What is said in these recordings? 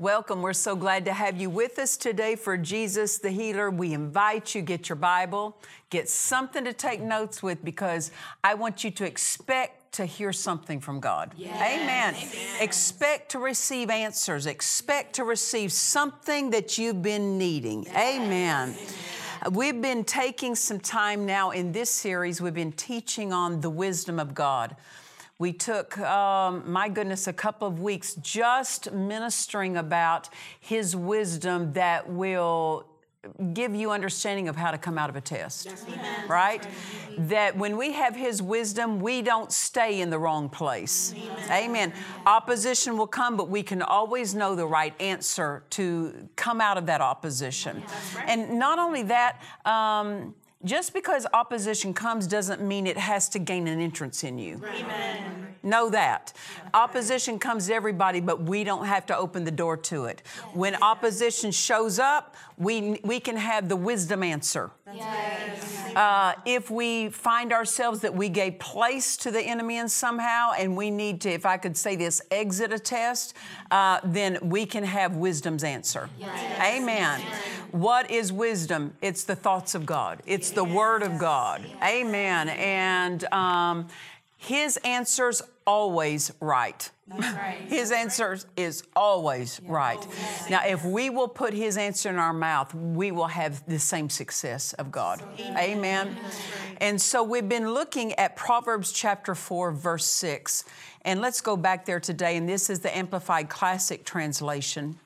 Welcome. We're so glad to have you with us today for Jesus the Healer. We invite you get your Bible, get something to take notes with because I want you to expect to hear something from God. Amen. Expect to receive answers. Expect to receive something that you've been needing. Amen. We've been taking some time now in this series. We've been teaching on the wisdom of God. We took, um, my goodness, a couple of weeks just ministering about His wisdom that will give you understanding of how to come out of a test. Right? That when we have His wisdom, we don't stay in the wrong place. Amen. Opposition will come, but we can always know the right answer to come out of that opposition. And not only that, um, just because opposition comes doesn't mean it has to gain an entrance in you. Know that. Opposition comes to everybody, but we don't have to open the door to it. When opposition shows up, we, we can have the wisdom answer. Uh, if we find ourselves that we gave place to the enemy in somehow, and we need to, if I could say this, exit a test, uh, then we can have wisdom's answer. Amen. What is wisdom? It's the thoughts of God. It's the Word of God. Amen. And um, His answers always right. His answer is always right. Now, if we will put His answer in our mouth, we will have the same success of God. Amen. And so we've been looking at Proverbs chapter 4, verse 6. And let's go back there today. And this is the Amplified Classic Translation.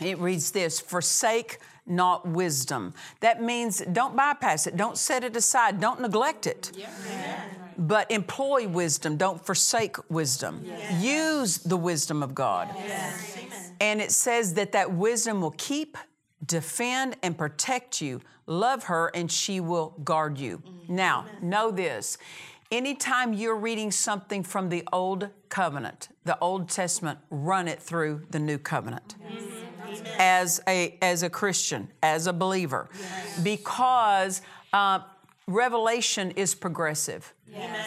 It reads this Forsake not wisdom. That means don't bypass it, don't set it aside, don't neglect it. But employ wisdom, don't forsake wisdom. Use the wisdom of God. And it says that that wisdom will keep, defend, and protect you. Love her, and she will guard you. Now, know this. Anytime you're reading something from the Old Covenant, the Old Testament, run it through the New Covenant as a as a Christian, as a believer, because uh, revelation is progressive.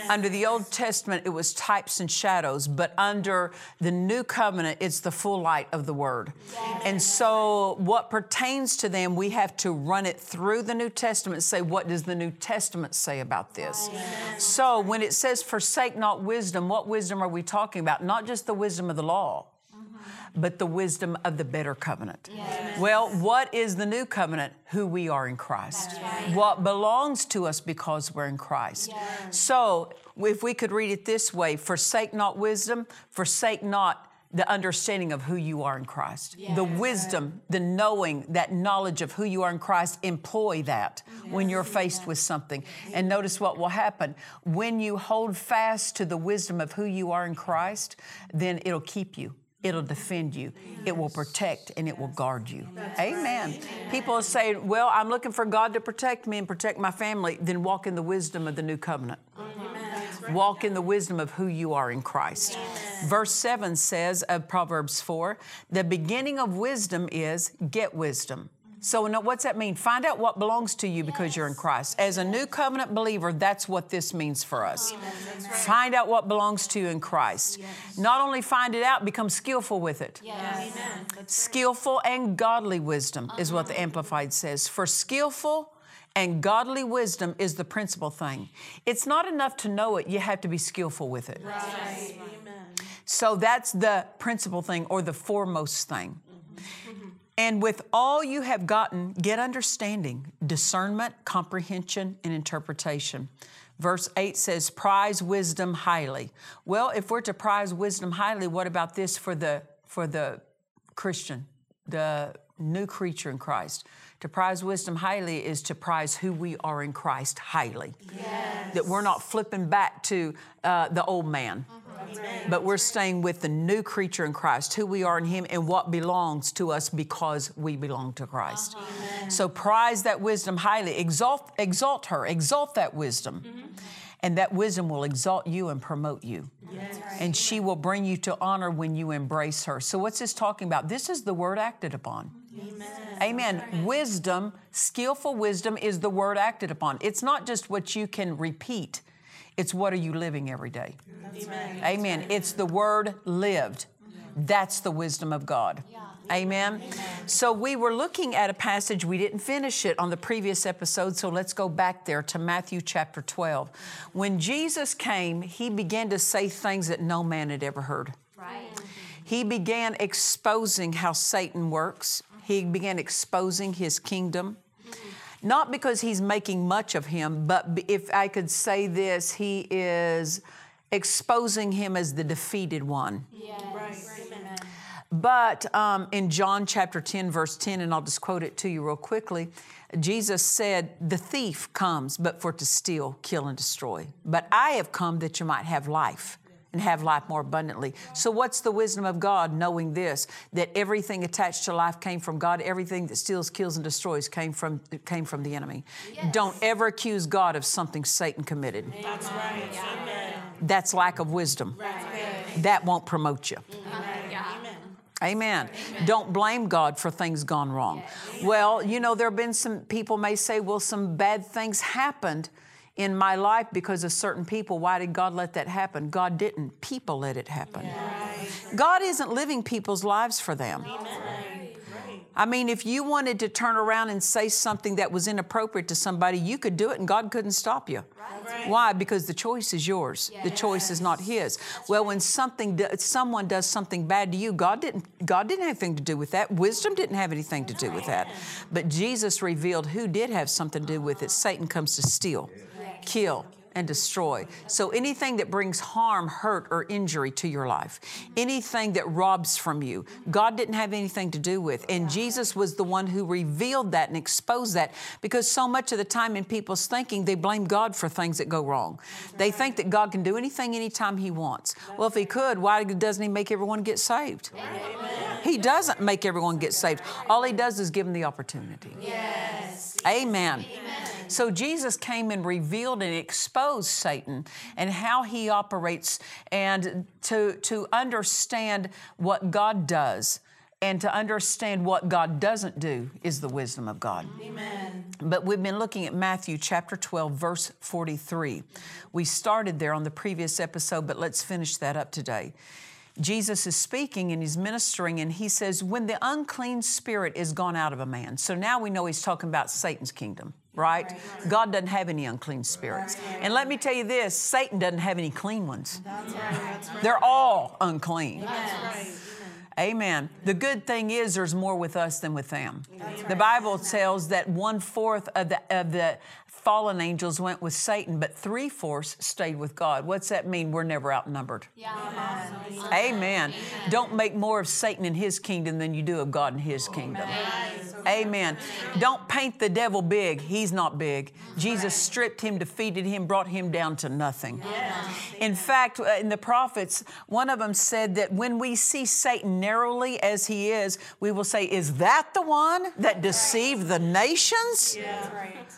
Under the Old Testament, it was types and shadows, but under the New Covenant, it's the full light of the Word. And so, what pertains to them, we have to run it through the New Testament and say, what does the New Testament say about this? So, when it says, forsake not wisdom, what wisdom are we talking about? Not just the wisdom of the law Mm-hmm. but the wisdom of the better covenant. Well, what is the new covenant? Who we are in Christ. What belongs to us because we're in Christ. So, if we could read it this way forsake not wisdom, forsake not the understanding of who you are in Christ. The wisdom, the knowing, that knowledge of who you are in Christ, employ that when you're faced with something. And notice what will happen. When you hold fast to the wisdom of who you are in Christ, then it'll keep you. It'll defend you. It will protect and it will guard you. Amen. People say, Well, I'm looking for God to protect me and protect my family. Then walk in the wisdom of the new covenant. Walk in the wisdom of who you are in Christ. Verse 7 says of Proverbs 4 the beginning of wisdom is get wisdom. So, now what's that mean? Find out what belongs to you because you're in Christ. As a new covenant believer, that's what this means for us. Find out what belongs to you in Christ. Not only find it out, become skillful with it. Skillful and godly wisdom is what the Amplified says. For skillful and godly wisdom is the principal thing. It's not enough to know it, you have to be skillful with it. So that's the principal thing or the foremost thing. And with all you have gotten, get understanding, discernment, comprehension, and interpretation. Verse 8 says, prize wisdom highly. Well, if we're to prize wisdom highly, what about this for the for the Christian, the new creature in Christ? To prize wisdom highly is to prize who we are in Christ highly. Yes. That we're not flipping back to uh, the old man. Mm-hmm. But we're staying with the new creature in Christ, who we are in Him, and what belongs to us because we belong to Christ. Uh-huh. So prize that wisdom highly, exalt, exalt her, exalt that wisdom. Mm-hmm. And that wisdom will exalt you and promote you. Yes. And she will bring you to honor when you embrace her. So, what's this talking about? This is the word acted upon. Amen. Amen. Wisdom, skillful wisdom is the word acted upon. It's not just what you can repeat, it's what are you living every day. Amen. Amen. It's the word lived. That's the wisdom of God. Amen. Amen. So we were looking at a passage, we didn't finish it on the previous episode, so let's go back there to Matthew chapter 12. When Jesus came, he began to say things that no man had ever heard. Right. He began exposing how Satan works. He began exposing his kingdom. Not because he's making much of him, but if I could say this, he is exposing him as the defeated one. Yes. Right. But um, in John chapter 10, verse 10, and I'll just quote it to you real quickly, Jesus said, The thief comes but for to steal, kill, and destroy. But I have come that you might have life and have life more abundantly. So, what's the wisdom of God knowing this? That everything attached to life came from God, everything that steals, kills, and destroys came from, came from the enemy. Yes. Don't ever accuse God of something Satan committed. That's right. Amen. That's lack of wisdom. Right. That won't promote you. Amen. Amen. Don't blame God for things gone wrong. Yes. Well, you know, there have been some people may say, well, some bad things happened in my life because of certain people. Why did God let that happen? God didn't. People let it happen. Yes. God isn't living people's lives for them. I mean, if you wanted to turn around and say something that was inappropriate to somebody, you could do it and God couldn't stop you. Right. Why? Because the choice is yours. Yes. The choice is not His. That's well, right. when something, someone does something bad to you, God didn't. God didn't have anything to do with that. Wisdom didn't have anything to do with that. But Jesus revealed who did have something to do with it. Satan comes to steal kill, and destroy. So anything that brings harm, hurt, or injury to your life, anything that robs from you, God didn't have anything to do with. And Jesus was the one who revealed that and exposed that because so much of the time in people's thinking, they blame God for things that go wrong. They think that God can do anything anytime He wants. Well, if He could, why doesn't He make everyone get saved? He doesn't make everyone get saved. All He does is give them the opportunity. Yes. Amen. Amen. So Jesus came and revealed and exposed Satan and how he operates and to, to understand what God does and to understand what God doesn't do is the wisdom of God. Amen. But we've been looking at Matthew chapter 12, verse 43. We started there on the previous episode, but let's finish that up today. Jesus is speaking and he's ministering, and he says, When the unclean spirit is gone out of a man. So now we know he's talking about Satan's kingdom, right? God doesn't have any unclean spirits. And let me tell you this Satan doesn't have any clean ones. They're all unclean. Amen. The good thing is there's more with us than with them. The Bible tells that one fourth of the, of the fallen angels went with Satan, but three fourths stayed with God. What's that mean? We're never outnumbered. Yeah. Amen. Amen. Amen. Don't make more of Satan in his kingdom than you do of God in his kingdom. Amen. Don't paint the devil big. He's not big. Jesus stripped him, defeated him, brought him down to nothing. In fact, uh, in the prophets, one of them said that when we see Satan narrowly as he is, we will say, Is that the one that deceived the nations?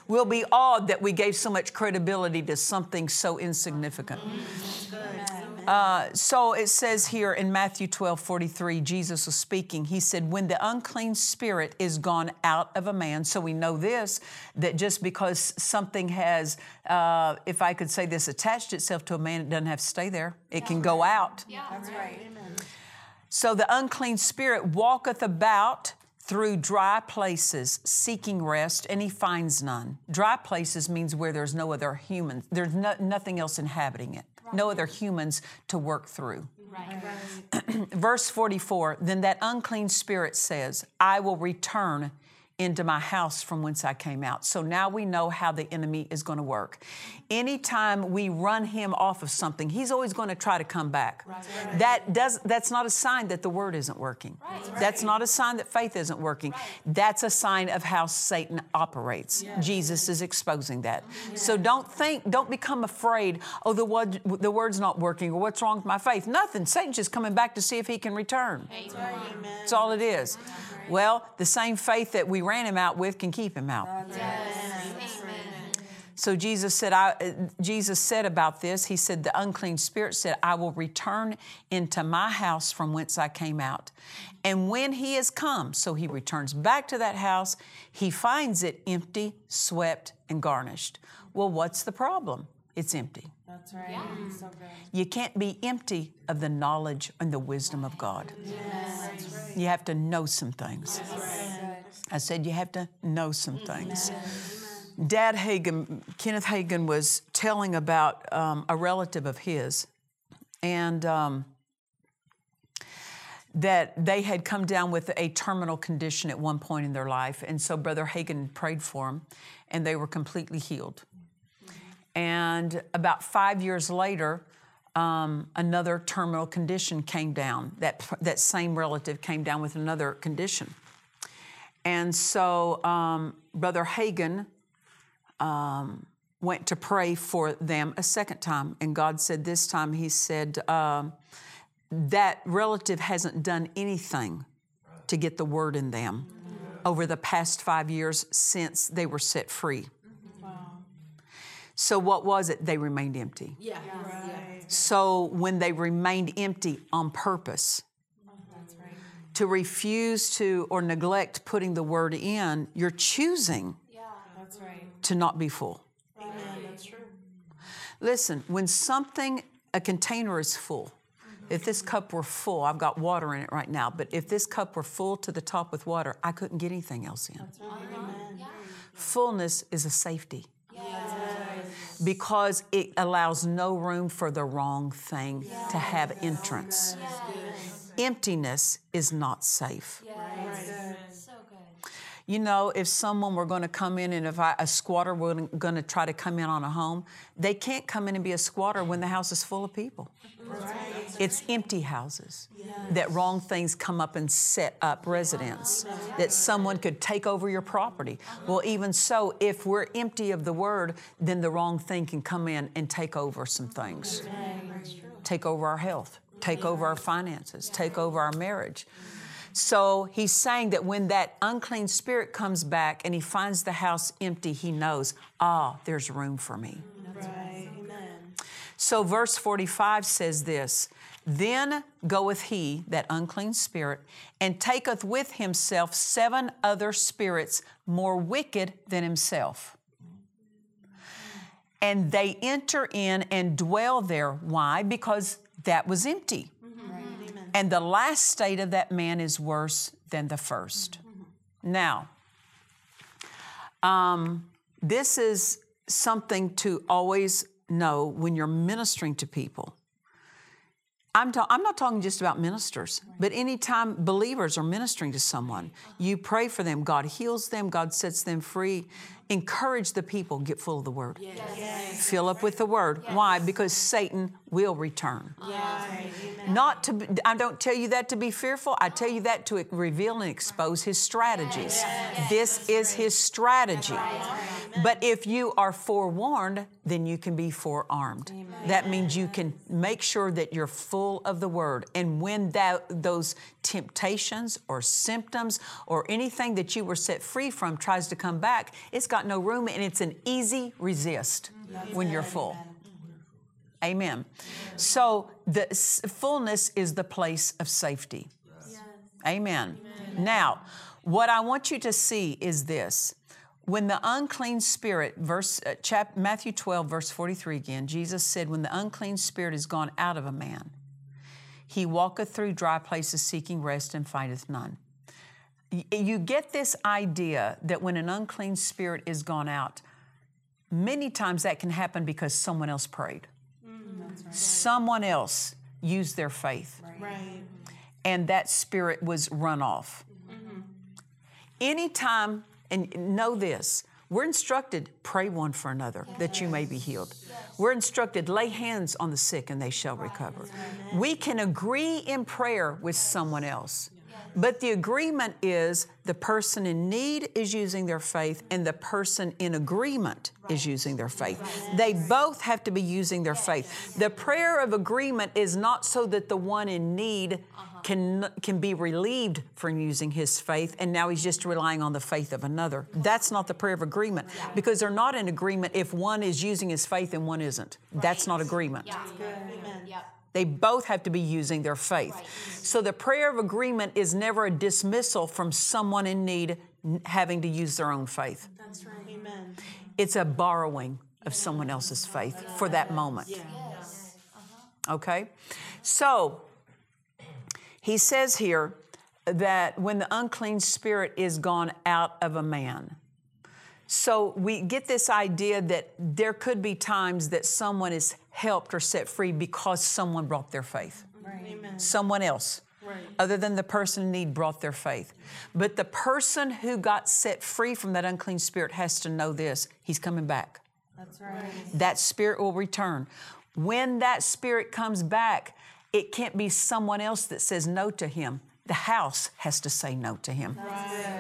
We'll be awed that we gave so much credibility to something so insignificant. Uh, so it says here in Matthew 12 43, Jesus was speaking. He said, When the unclean spirit is gone out of a man, so we know this, that just because something has, uh, if I could say this, attached itself to a man, it doesn't have to stay there. It can go out. Yeah, that's right. So the unclean spirit walketh about through dry places seeking rest and he finds none. Dry places means where there's no other humans there's no, nothing else inhabiting it. Right. no other humans to work through. Verse 44 Then that unclean spirit says, I will return into my house from whence I came out. So now we know how the enemy is going to work. Anytime we run him off of something, he's always going to try to come back. Right. That does that's not a sign that the word isn't working. Right. That's not a sign that faith isn't working. That's a sign of how Satan operates. Yes. Jesus is exposing that. Mm-hmm. Yes. So don't think, don't become afraid, oh, the word the word's not working or what's wrong with my faith. Nothing. Satan's just coming back to see if he can return. Amen. That's all it is. Well, the same faith that we ran him out with can keep him out. Yes. So Jesus said, I, Jesus said about this, he said, the unclean spirit said, I will return into my house from whence I came out. And when he has come, so he returns back to that house, he finds it empty, swept, and garnished. Well, what's the problem? It's empty. That's right. Yeah. So good. You can't be empty of the knowledge and the wisdom of God. Yes. Right. You have to know some things. Right. I said you have to know some things. Yes. Dad Hagin, Kenneth Hagin, was telling about um, a relative of his, and um, that they had come down with a terminal condition at one point in their life, and so Brother Hagin prayed for them, and they were completely healed. And about five years later, um, another terminal condition came down. That, that same relative came down with another condition. And so um, Brother Hagin um, went to pray for them a second time. And God said this time, He said, uh, that relative hasn't done anything to get the word in them over the past five years since they were set free. So what was it? They remained empty. Yeah. Right. So when they remained empty on purpose, right. to refuse to or neglect putting the word in, you're choosing yeah. right. to not be full. Amen. That's true. Listen, when something, a container is full, mm-hmm. if this cup were full, I've got water in it right now, but if this cup were full to the top with water, I couldn't get anything else in. That's right. Amen. Fullness is a safety because it allows no room for the wrong thing yes. to have entrance. Yes. Emptiness is not safe. You know, if someone were going to come in and if I, a squatter were going to try to come in on a home, they can't come in and be a squatter when the house is full of people. Right. It's empty houses yes. that wrong things come up and set up residence, that someone could take over your property. Well, even so, if we're empty of the word, then the wrong thing can come in and take over some things. Take over our health, take over our finances, take over our marriage. So he's saying that when that unclean spirit comes back and he finds the house empty, he knows, ah, there's room for me. Right. So verse 45 says this Then goeth he, that unclean spirit, and taketh with himself seven other spirits more wicked than himself. And they enter in and dwell there. Why? Because that was empty. Mm-hmm. And the last state of that man is worse than the 1st mm-hmm. Now, um, this is something to always know when you're ministering to people. I'm, ta- I'm not talking just about ministers, but anytime believers are ministering to someone, uh-huh. you pray for them. God heals them, God sets them free. Encourage the people, get full of the word. Yes. Yes. Fill up with the word. Yes. Why? Because Satan will return. Not to, I don't tell you that to be fearful. I tell you that to reveal and expose his strategies. This is his strategy. But if you are forewarned, then you can be forearmed. Amen. That means you can make sure that you're full of the word. And when that, those temptations or symptoms or anything that you were set free from tries to come back, it's got no room and it's an easy resist when you're full. Amen. So the fullness is the place of safety. Amen. Now, what I want you to see is this when the unclean spirit, verse uh, chap, Matthew 12, verse 43 again, Jesus said, When the unclean spirit is gone out of a man, he walketh through dry places seeking rest and findeth none. You get this idea that when an unclean spirit is gone out, many times that can happen because someone else prayed. Mm, right. Someone else used their faith. Right. And that spirit was run off. Anytime, and know this, we're instructed, pray one for another that you may be healed. We're instructed, lay hands on the sick and they shall recover. We can agree in prayer with someone else. But the agreement is the person in need is using their faith and the person in agreement is using their faith. They both have to be using their faith. The prayer of agreement is not so that the one in need uh-huh. can, can be relieved from using his faith and now he's just relying on the faith of another. That's not the prayer of agreement because they're not in agreement if one is using his faith and one isn't. That's not agreement. Amen. They both have to be using their faith. So the prayer of agreement is never a dismissal from someone in need having to use their own faith. That's right. Amen. It's a borrowing of someone else's faith for that moment. Yes. Uh-huh. Okay? So he says here that when the unclean spirit is gone out of a man. So we get this idea that there could be times that someone is helped or set free because someone brought their faith. Amen. Someone else. Right. Other than the person in need brought their faith. But the person who got set free from that unclean spirit has to know this he's coming back. That's right. That spirit will return. When that spirit comes back, it can't be someone else that says no to him. The house has to say no to him.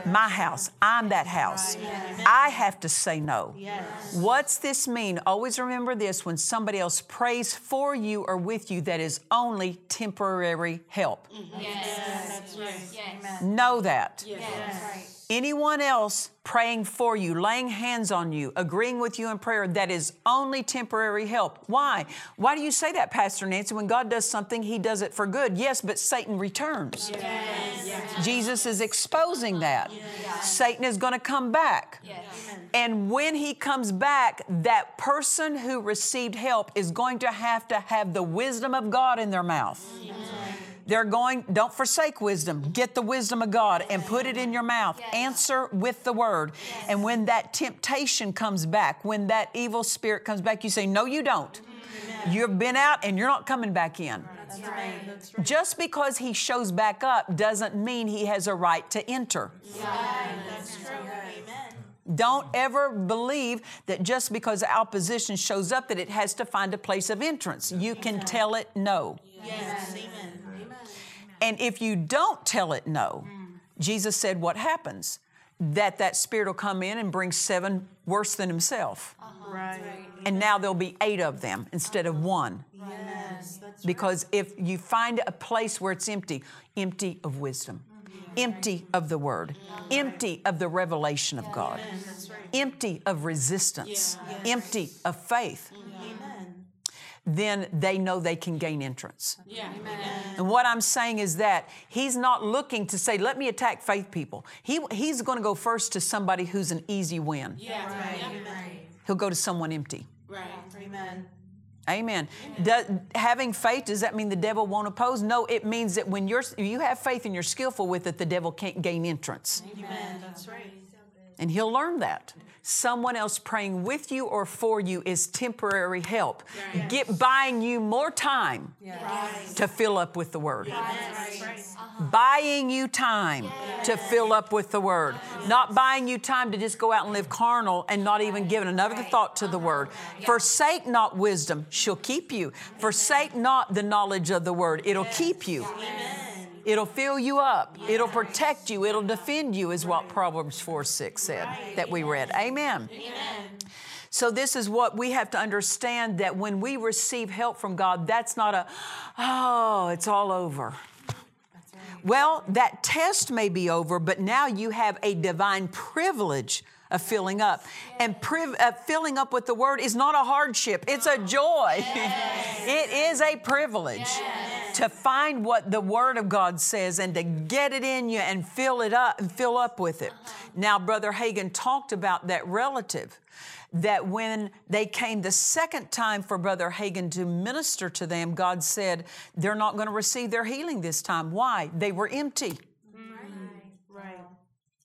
My house, I'm that house. I have to say no. Yes. What's this mean? Always remember this when somebody else prays for you or with you, that is only temporary help. Mm-hmm. That's right. Know that. Yes. Anyone else praying for you, laying hands on you, agreeing with you in prayer, that is only temporary help. Why? Why do you say that, Pastor Nancy? When God does something, He does it for good. Yes, but Satan returns. Jesus is exposing that. Satan is going to come back. And when he comes back, that person who received help is going to have to have the wisdom of God in their mouth. They're going, don't forsake wisdom. Get the wisdom of God and put it in your mouth. Answer with the word. And when that temptation comes back, when that evil spirit comes back, you say, No, you don't. You've been out and you're not coming back in. That's right. That's right. Just because he shows back up doesn't mean he has a right to enter. That's true. Amen. Don't ever believe that just because opposition shows up that it has to find a place of entrance. You can tell it no. Yes. Amen. And if you don't tell it no, mm. Jesus said what happens? That that spirit will come in and bring seven worse than himself. Uh-huh. Right. And now there'll be eight of them instead of uh-huh. one. Yes. That's Because if you find a place where it's empty, empty of wisdom, mm-hmm. empty of the word, empty of the revelation of God, empty of resistance, empty of faith, Amen. Then they know they can gain entrance. Yeah. Amen. And what I'm saying is that he's not looking to say, let me attack faith people. He, he's going to go first to somebody who's an easy win. Yeah. Right. Amen. He'll go to someone empty. Right. Amen. Amen. Does, having faith, does that mean the devil won't oppose? No, it means that when you're, you have faith and you're skillful with it, the devil can't gain entrance. Amen. That's right. And he'll learn that. Someone else praying with you or for you is temporary help. Get buying you more time to fill up with the word. Uh-huh. Buying you time to fill up with the word. Not buying you time to just go out and live carnal and not even giving another thought to the word. Uh-huh. Forsake not wisdom, she'll keep you. Forsake not the knowledge of the word, it'll keep you. It'll fill you up. It'll protect you. It'll defend you, is what Proverbs 4 6 said that we read. Amen. Amen. So, this is what we have to understand that when we receive help from God, that's not a, oh, it's all over. Well, that test may be over, but now you have a divine privilege of filling up. And priv- uh, filling up with the word is not a hardship, it's a joy. it is a privilege to find what the word of God says and to get it in you and fill it up and fill up with it. Now, Brother Hagin talked about that relative that when they came the second time for Brother Hagin to minister to them, God said they're not going to receive their healing this time. Why? They were empty.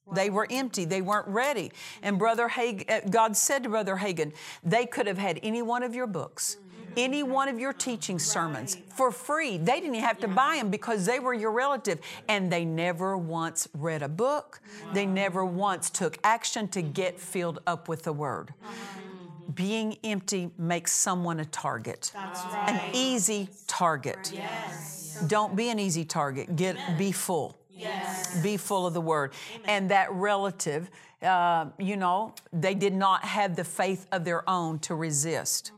Right. They were empty. They weren't ready. And Brother Hagin, uh, God said to Brother Hagin, they could have had any one of your books. Mm-hmm. any one of your teaching sermons for free. They didn't even have to buy them because they were your relative. And they never once read a book, they never once took action to get mm-hmm. filled up with the Word. Uh-huh. Being empty makes someone a target, an easy target. Don't be an easy target. Get be full. Be full of the word. And that relative, uh, you know, they did not have the faith of their own to resist.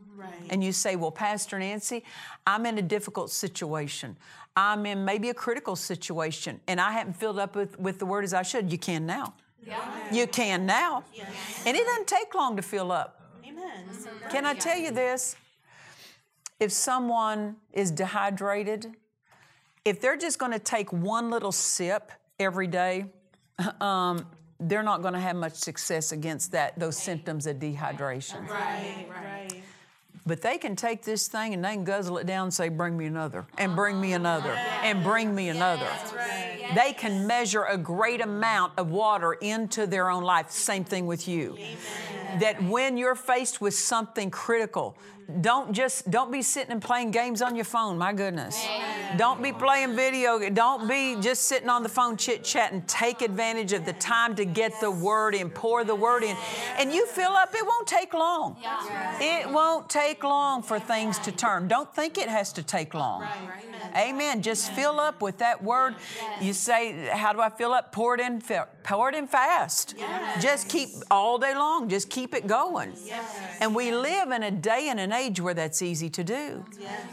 And you say, well, Pastor Nancy, I'm in a difficult situation. I'm in maybe a critical situation, and I haven't filled up with, with the word as I should. You can now. You can now. And it doesn't take long to fill up. Amen. Can I tell you this? If someone is dehydrated, if they're just going to take one little sip every day, um, they're not going to have much success against that those symptoms of dehydration. Right, right. But they can take this thing and they can guzzle it down and say, "Bring me another," and bring me another, and bring me another. They can measure a great amount of water into their own life. Same thing with you. That when you're faced with something critical, don't just don't be sitting and playing games on your phone. My goodness, don't be playing video. Don't be just sitting on the phone chit chatting. Take advantage of the time to get the word in, pour the word in, and you fill up. It won't take long. It won't take long for things to turn. Don't think it has to take long. Amen. Just fill up with that word. You say, How do I fill up? Pour it in, pour it in fast. Just keep all day long, just keep it going. And we live in a day and an age where that's easy to do.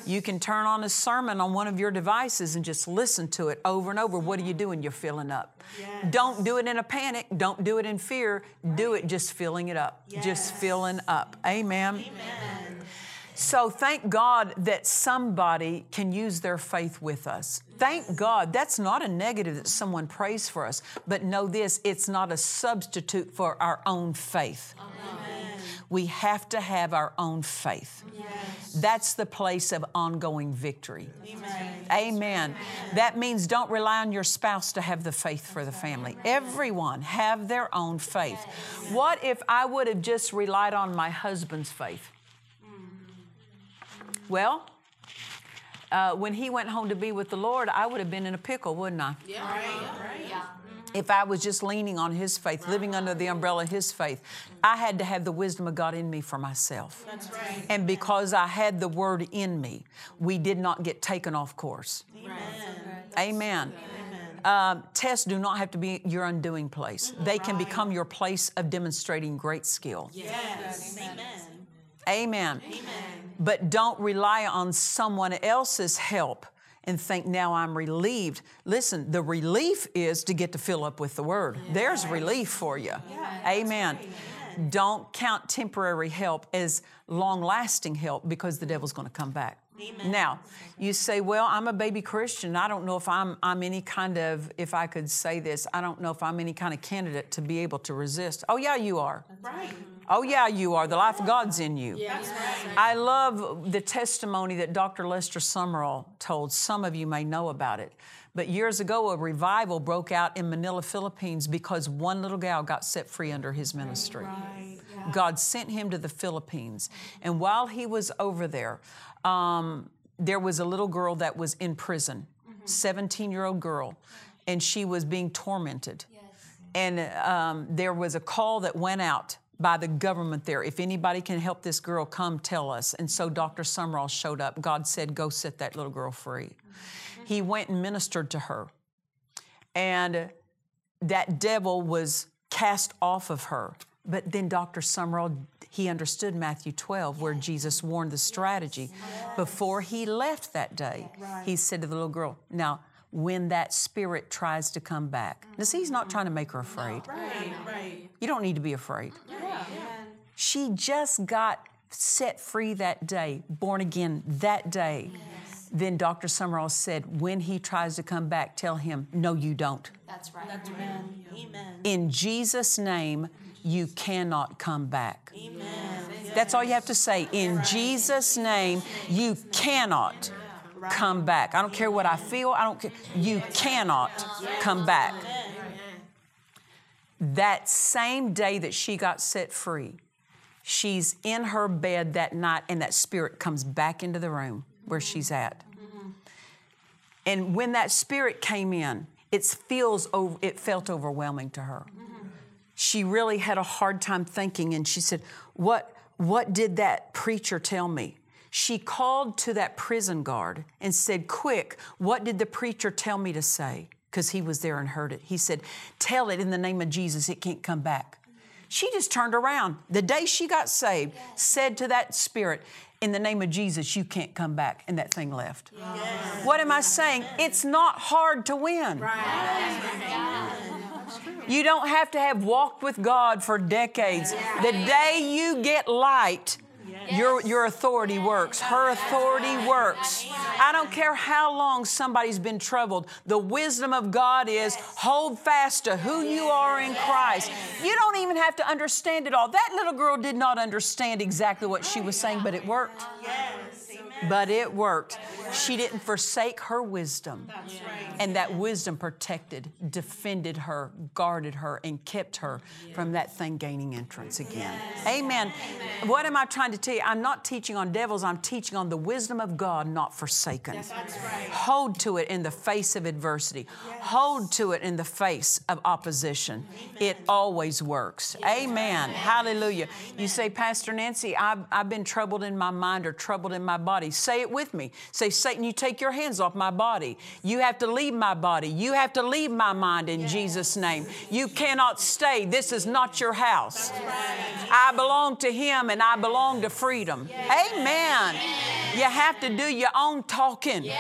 You can turn on a sermon on one of your devices and just listen to it over and over. What are you doing? You're filling up. Don't do it in a panic. Don't do it in fear. Do it just filling it up. Just filling up. Amen. So thank God that somebody can use their faith with us. Thank God. That's not a negative that someone prays for us, but know this it's not a substitute for our own faith. We have to have our own faith. That's the place of ongoing victory. Amen. That means don't rely on your spouse to have the faith for the family. Everyone have their own faith. What if I would have just relied on my husband's faith? Well, uh, when he went home to be with the Lord, I would have been in a pickle, wouldn't I? If I was just leaning on his faith, living under the umbrella of his faith, I had to have the wisdom of God in me for myself. That's right. And because I had the word in me, we did not get taken off course. Amen. Um, tests do not have to be your undoing place. They can become your place of demonstrating great skill. Yes. Amen. Amen. But don't rely on someone else's help and think, now I'm relieved. Listen, the relief is to get to fill up with the word. There's relief for you. Amen. Don't count temporary help as long lasting help because the devil's going to come back. Now, you say, well, I'm a baby Christian. I don't know if I'm, I'm any kind of, if I could say this, I don't know if I'm any kind of candidate to be able to resist. Oh, yeah, you are. Right. Oh, yeah, you are. The life of God's in you. Right. I love the testimony that Dr. Lester Sumrall told. Some of you may know about it. But years ago, a revival broke out in Manila, Philippines because one little gal got set free under his ministry. Right. God sent him to the Philippines. And while he was over there, um, there was a little girl that was in prison, 17 year old girl, and she was being tormented. And um, there was a call that went out by the government there. If anybody can help this girl, come tell us. And so Dr. Sumrall showed up. God said, Go set that little girl free. He went and ministered to her. And that devil was cast off of her. But then Dr. Sumrall, he understood Matthew 12, where Jesus warned the strategy. Before he left that day, he said to the little girl, Now, when that spirit tries to come back, now see, he's not trying to make her afraid. Right. Right. You don't need to be afraid. Yeah. She just got set free that day, born again that day. Then Dr. Sumrall said, when he tries to come back, tell him, no, you don't. That's right. Amen. Amen. In Jesus' name, you cannot come back. Amen. That's all you have to say. In Jesus' name, you cannot come back. I don't care what I feel, I don't care. You cannot come back. That same day that she got set free, She's in her bed that night, and that spirit comes back into the room where she's at. And when that spirit came in, it feels it felt overwhelming to her. She really had a hard time thinking, and she said, "What what did that preacher tell me?" She called to that prison guard and said, "Quick, what did the preacher tell me to say?" Because he was there and heard it. He said, "Tell it in the name of Jesus. It can't come back." She just turned around the day she got saved, said to that spirit, In the name of Jesus, you can't come back. And that thing left. What am I saying? It's not hard to win. You don't have to have walked with God for decades. The day you get light, your, your authority works. Her authority works. I don't care how long somebody's been troubled. The wisdom of God is hold fast to who you are in Christ. You don't even have to understand it all. That little girl did not understand exactly what she was saying, but it worked. But it worked. She didn't forsake her wisdom. And that wisdom protected, defended her, guarded her, and kept her from that thing gaining entrance again. Amen. What am I trying to tell you? I'm not teaching on devils, I'm teaching on the wisdom of God not forsaken. Hold to it in the face of adversity, hold to it in the face of opposition. It always works. Amen. Hallelujah. You say, Pastor Nancy, I've, I've been troubled in my mind or troubled in my body. Say it with me. Say, Satan, you take your hands off my body. You have to leave my body. You have to leave my mind in Jesus' name. You cannot stay. This is not your house. I belong to Him and I belong to freedom. Amen. You have to do your own talking.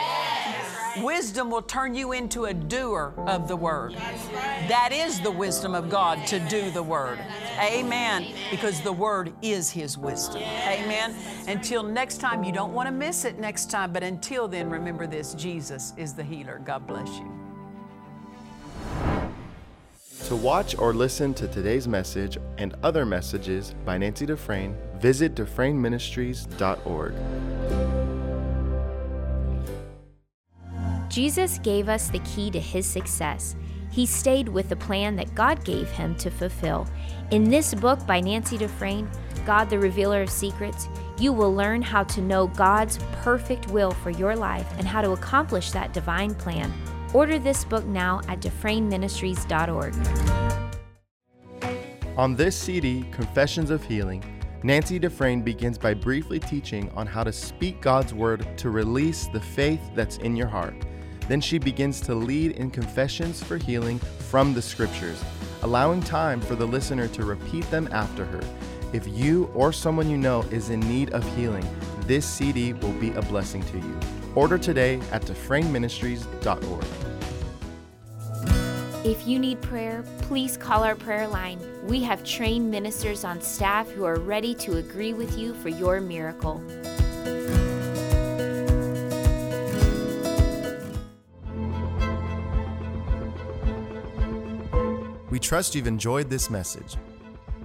Wisdom will turn you into a doer of the word. That is the wisdom of God to do the word. Amen. Because the word is his wisdom. Amen. Until next time, you don't want to miss it next time, but until then, remember this Jesus is the healer. God bless you. To watch or listen to today's message and other messages by Nancy Dufresne, visit DufresneMinistries.org. Jesus gave us the key to his success. He stayed with the plan that God gave him to fulfill. In this book by Nancy Dufresne, God the Revealer of Secrets, you will learn how to know God's perfect will for your life and how to accomplish that divine plan. Order this book now at DufresneMinistries.org. On this CD, Confessions of Healing, Nancy Dufresne begins by briefly teaching on how to speak God's word to release the faith that's in your heart. Then she begins to lead in confessions for healing from the scriptures, allowing time for the listener to repeat them after her. If you or someone you know is in need of healing, this CD will be a blessing to you. Order today at DufresneMinistries.org. If you need prayer, please call our prayer line. We have trained ministers on staff who are ready to agree with you for your miracle. We trust you've enjoyed this message.